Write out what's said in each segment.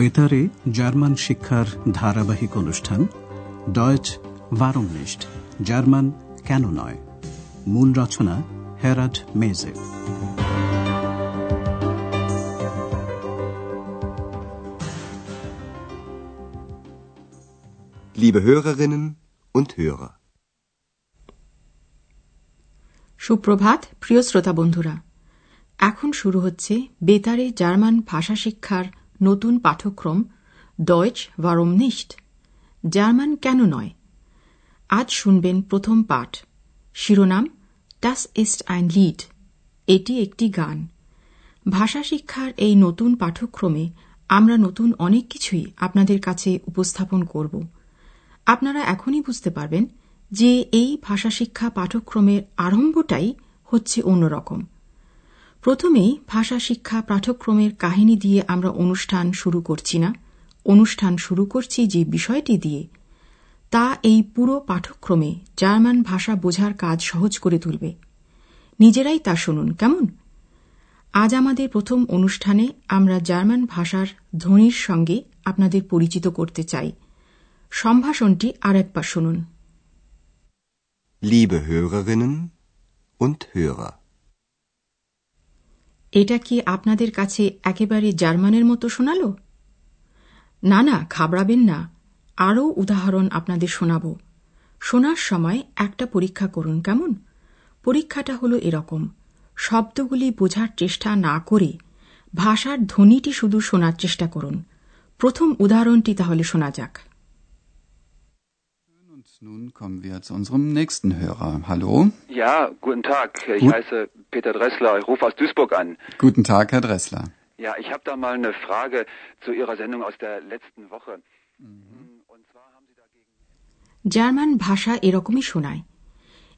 বেতারে জার্মান শিক্ষার ধারাবাহিক অনুষ্ঠান ডয়েচ ভারমনিস্ট জার্মান কেন নয়? মূল রচনা হেরাড মেজে Liebe Hörerinnen und Hörer. সুপ্রভাত প্রিয় শ্রোতা বন্ধুরা। এখন শুরু হচ্ছে বেতারে জার্মান ভাষা শিক্ষার নতুন পাঠ্যক্রম ডয়েচ ওয়ারম নিস্ট জার্মান কেন নয়? আজ শুনবেন প্রথম পাঠ। শিরোনাম টাস ইস্ট আইন লিড এটি একটি গান। ভাষা শিক্ষার এই নতুন পাঠ্যক্রমে আমরা নতুন অনেক কিছুই আপনাদের কাছে উপস্থাপন করব। আপনারা এখনই বুঝতে পারবেন যে এই ভাষা শিক্ষা পাঠ্যক্রমের আরম্ভটাই হচ্ছে অন্যরকম। প্রথমেই ভাষা শিক্ষা পাঠ্যক্রমের কাহিনী দিয়ে আমরা অনুষ্ঠান শুরু করছি না। অনুষ্ঠান শুরু করছি যে বিষয়টি দিয়ে। তা এই পুরো পাঠ্যক্রমে জার্মান ভাষা বোঝার কাজ সহজ করে তুলবে। নিজেরাই তা শুনুন, কেমন? আজ আমাদের প্রথম অনুষ্ঠানে আমরা জার্মান ভাষার ধ্বনির সঙ্গে আপনাদের পরিচিত করতে চাই। সম্ভাষণটি আর একবার শুনুন। Liebe Hörerinnen und Hörer. এটা কি আপনাদের কাছে একেবারে জার্মানের মতো শোনাল? না না, ঘাবড়াবেন না। আরও উদাহরণ আপনাদের শোনাব। শোনার সময় একটা পরীক্ষা করুন কেমন? পরীক্ষাটা হলো এরকম। শব্দগুলি বোঝার চেষ্টা না করে ভাষার ধ্বনিটি শুধু শোনার চেষ্টা করুন। প্রথম উদাহরণটি তাহলে শোনা যাক। nun kommen wir zu unserem nächsten Hörer. Hallo. Ja, guten Tag. Ich Gut. heiße Peter Dressler. Ich rufe aus Duisburg an. Guten Tag, Herr Dressler. Ja, ich habe da mal eine Frage zu Ihrer Sendung aus der letzten Woche. Und zwar haben Sie dagegen. German ভাষা এরকমই শোনায়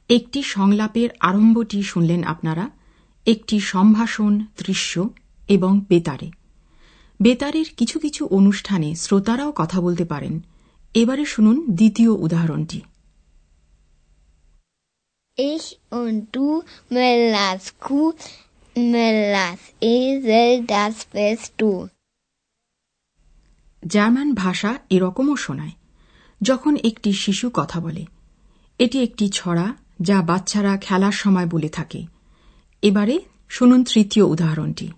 একটি সংলাপের আরম্ভটি শুনলেন আপনারা একটি সম্ভাষণ দৃশ্য এবং বেতারে বেতারের কিছু কিছু অনুষ্ঠানে শ্রোতারাও কথা বলতে পারেন এবারে শুনুন দ্বিতীয় উদাহরণটি। Ich und du, Müllers Kuh, Müllers Esel, das bist du. German ভাষা এরকমও শোনায় যখন একটি শিশু কথা বলে। এটি একটি ছড়া যা বাচ্চারা খেলার সময় বলে থাকে। এবারে শুনুন তৃতীয় উদাহরণটি।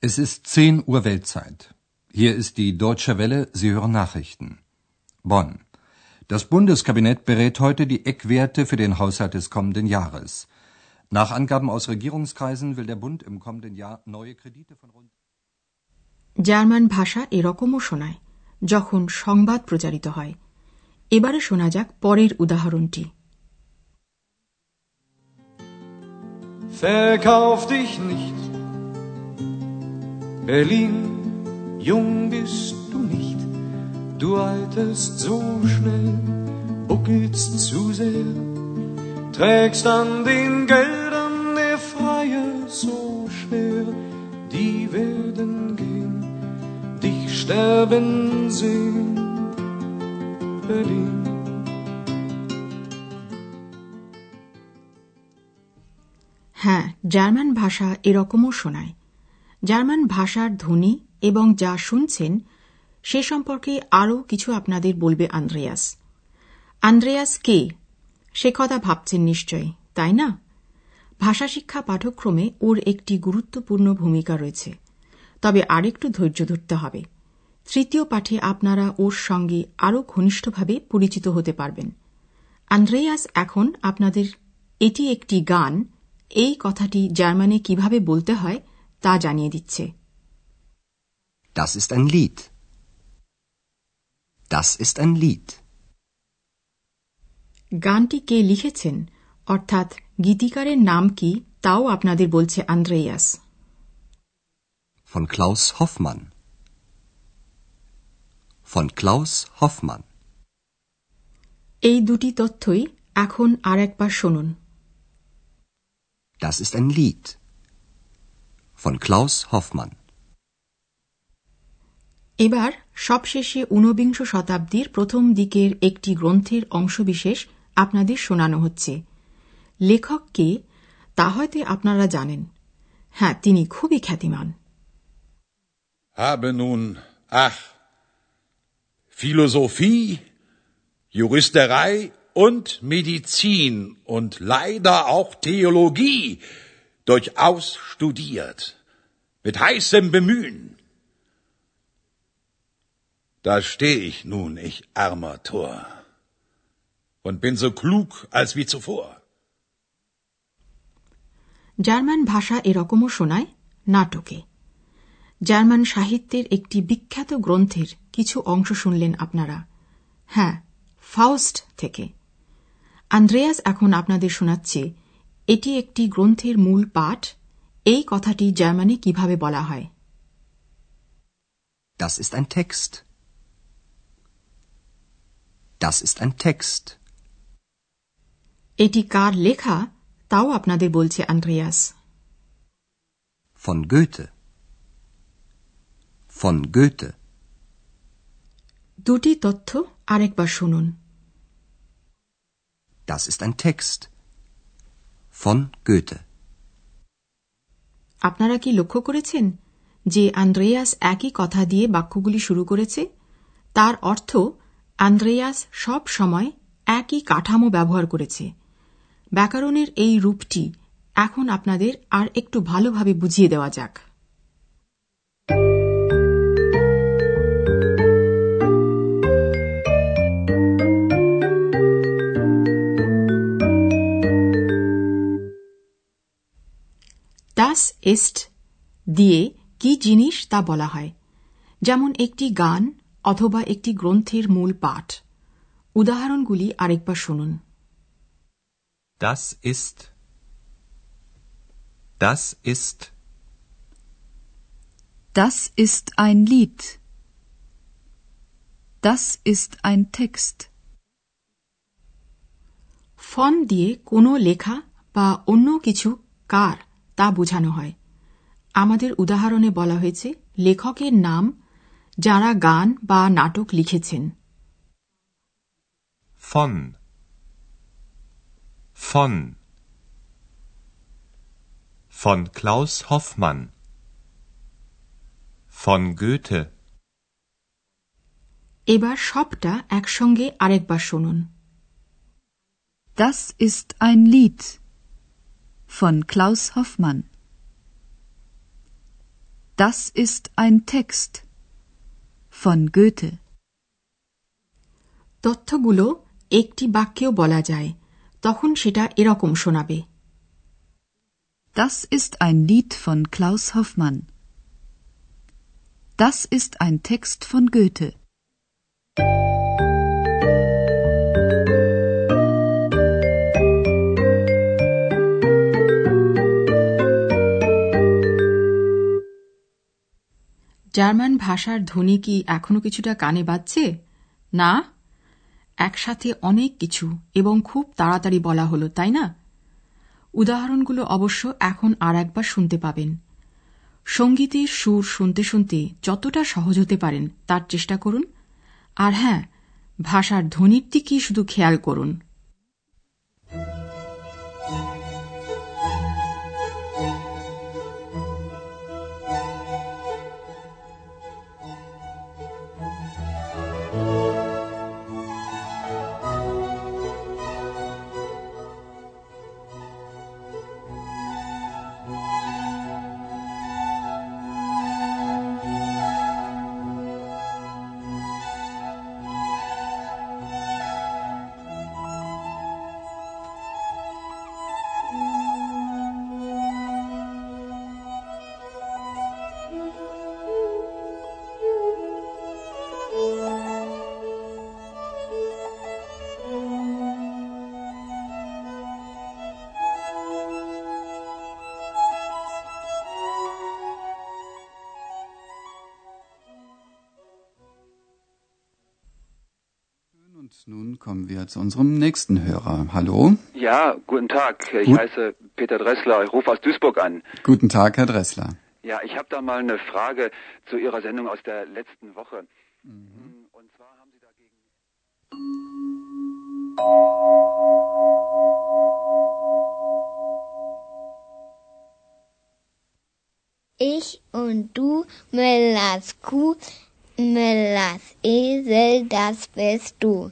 Es ist 10 Uhr Weltzeit. Hier ist die Deutsche Welle, Sie hören Nachrichten. Bonn. Das Bundeskabinett berät heute die Eckwerte für den Haushalt des kommenden Jahres. Nach Angaben aus Regierungskreisen will der Bund im kommenden Jahr neue Kredite von rund German ভাষা এরকমও শোনায় যখন সংবাদ প্রচারিত হয় এবারে শোনা যাক পরের উদাহরণটি Verkauf dich nicht. Berlin, jung bist du nicht. Du alterst so schnell, buckelst zu sehr. Trägst an den Geldern der Freier so schwer. Die werden gehen, dich sterben sehen. Berlin. হ্যাঁ জার্মান ভাষা এরকমও শোনায় German ভাষার ধ্বনি এবং যা শুনছেন, সে সম্পর্কে আরও কিছু আপনাদের বলবে আন্দ্রেয়াস। আন্দ্রেয়াস কে? সে কথা ভাবছেন নিশ্চয়, তাই না? ভাষা শিক্ষা পাঠ্যক্রমে ওর একটি গুরুত্বপূর্ণ ভূমিকা রয়েছে। তবে আরেকটু ধৈর্য ধরতে হবে। তৃতীয় পাঠে আপনারা ওর সঙ্গে আরও ঘনিষ্ঠভাবে পরিচিত হতে পারবেন। আন্দ্রেয়াস এখন আপনাদের, এটি একটি গান, এই কথাটি জার্মানে কীভাবে বলতে হয় তা জানিয়ে দিচ্ছে Das ist ein Lied. Das ist ein Lied. গানটি কে লিখেছেন অর্থাৎ গীতিকারের নাম কি তাও আপনাদের বলছে Andreas Von Klaus Hoffmann. Von Klaus Hoffmann. এই দুটি তথ্যই এখন আর একবার শুনুন Das ist ein Lied. von Klaus Hoffmann. এবার সবশেষে ঊনবিংশ শতাব্দীর প্রথম দিকের একটি গ্রন্থের অংশবিশেষ আপনাদের শোনানো হচ্ছে। লেখক কে? তা হয়তো আপনারা জানেন। হ্যাঁ তিনি খুবই খ্যাতিমান। Philosophie, Juristerei und Medizin und leider auch Theologie durchaus studiert. Mit heißem Bemühen. Da steh ich nun, ich armer Tor, und bin so klug als wie zuvor. German ভাষা এরকমও শোনায় নাটকে জার্মান সাহিত্যের একটি বিখ্যাত গ্রন্থের কিছু অংশ শুনলেন আপনারা হ্যাঁ ফাউস্ট থেকে আন্দ্রেয়াস এখন আপনাদের শোনাচ্ছে এটি একটি গ্রন্থের মূল পাঠ এই কথাটি জার্মানে কীভাবে বলা হয় Das ist ein Text. Das ist ein Text. এটি কার লেখা তাও আপনাদের বলছে Andreas Von Goethe. Von Goethe. দুটি তথ্য আরেকবার শুনুন Das ist ein Text. Von Goethe. আপনারা কি লক্ষ্য করেছেন যে আন্দ্রেয়াস একই কথা দিয়ে বাক্যগুলি শুরু করেছে? তার অর্থ, আন্দ্রেয়াস সব সময় একই কাঠামো ব্যবহার করেছে। ব্যাকরণের এই রূপটি এখন আপনাদের আর একটু ভালোভাবে বুঝিয়ে দেওয়া যাক। Ist দিয়ে কি জিনিস তা বলা হয় যেমন একটি গান অথবা একটি গ্রন্থের মূল পাঠ উদাহরণগুলি আরেকবার শুনুন Das ist. Das ist. Das ist ein Lied. Das ist ein Text. ফন দিয়ে কোনো লেখা বা অন্য কিছু কার তা বোঝানো হয় আমাদের উদাহরণে বলা হয়েছে লেখকের নাম যারা গান বা নাটক লিখেছেন Von. Von. Von Klaus Hoffmann. Von Goethe. এবার সবটা একসঙ্গে আরেকবার শুনুন Das ist ein Lied von Klaus Hoffmann. Das ist ein Text von Goethe. তথ্যগুলো একটি বাক্যেও বলা যায় তখন সেটা এরকম শোনাবে Das ist ein Lied von Klaus Hoffmann. Das ist ein Text von Goethe. German ভাষার ধ্বনি কি এখনও কিছুটা কানে বাজছে? না। একসাথে অনেক কিছু এবং খুব তাড়াতাড়ি বলা হলো, তাই না? উদাহরণগুলো অবশ্য এখন আর একবার শুনতে পাবেন। সঙ্গীতের সুর শুনতে শুনতে যতটা সহজ হতে পারেন, তার চেষ্টা করুন। আর হ্যাঁ ভাষার ধ্বনির দিকেই শুধু খেয়াল করুন। nun kommen wir zu unserem nächsten Hörer. Hallo? Ja, guten Tag. Ich Gut. heiße Peter Dressler. Ich rufe aus Duisburg an. Guten Tag, Herr Dressler. Ja, ich habe da mal eine Frage zu Ihrer Sendung aus der letzten Woche. Mhm. Und zwar haben Sie dagegen. Ich und du, Melas Kuh, Melas Esel, das bist du.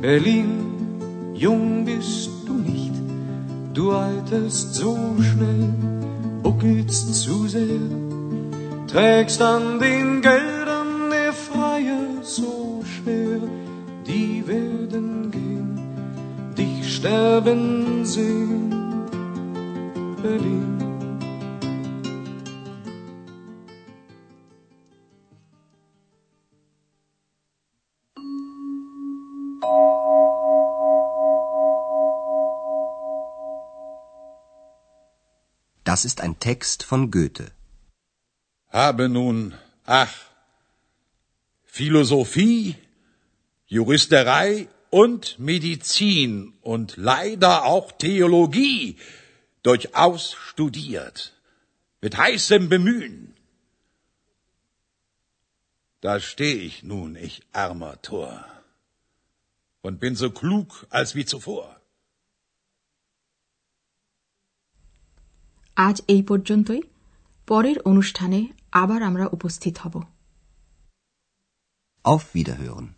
Berlin, jung bist du nicht, du alterst so schnell, buckelst zu sehr, trägst an den Geldern der Freier so schwer, die werden gehen, dich sterben sehen, Berlin. Das ist ein Text von Goethe. Habe nun, ach, Philosophie, Juristerei und Medizin und leider auch Theologie durchaus studiert, mit heißem Bemühen. Da steh ich nun, ich armer Tor, und bin so klug als wie zuvor. আজ এই পর্যন্তই পরের অনুষ্ঠানে আবার আমরা উপস্থিত হব Auf Wiederhören.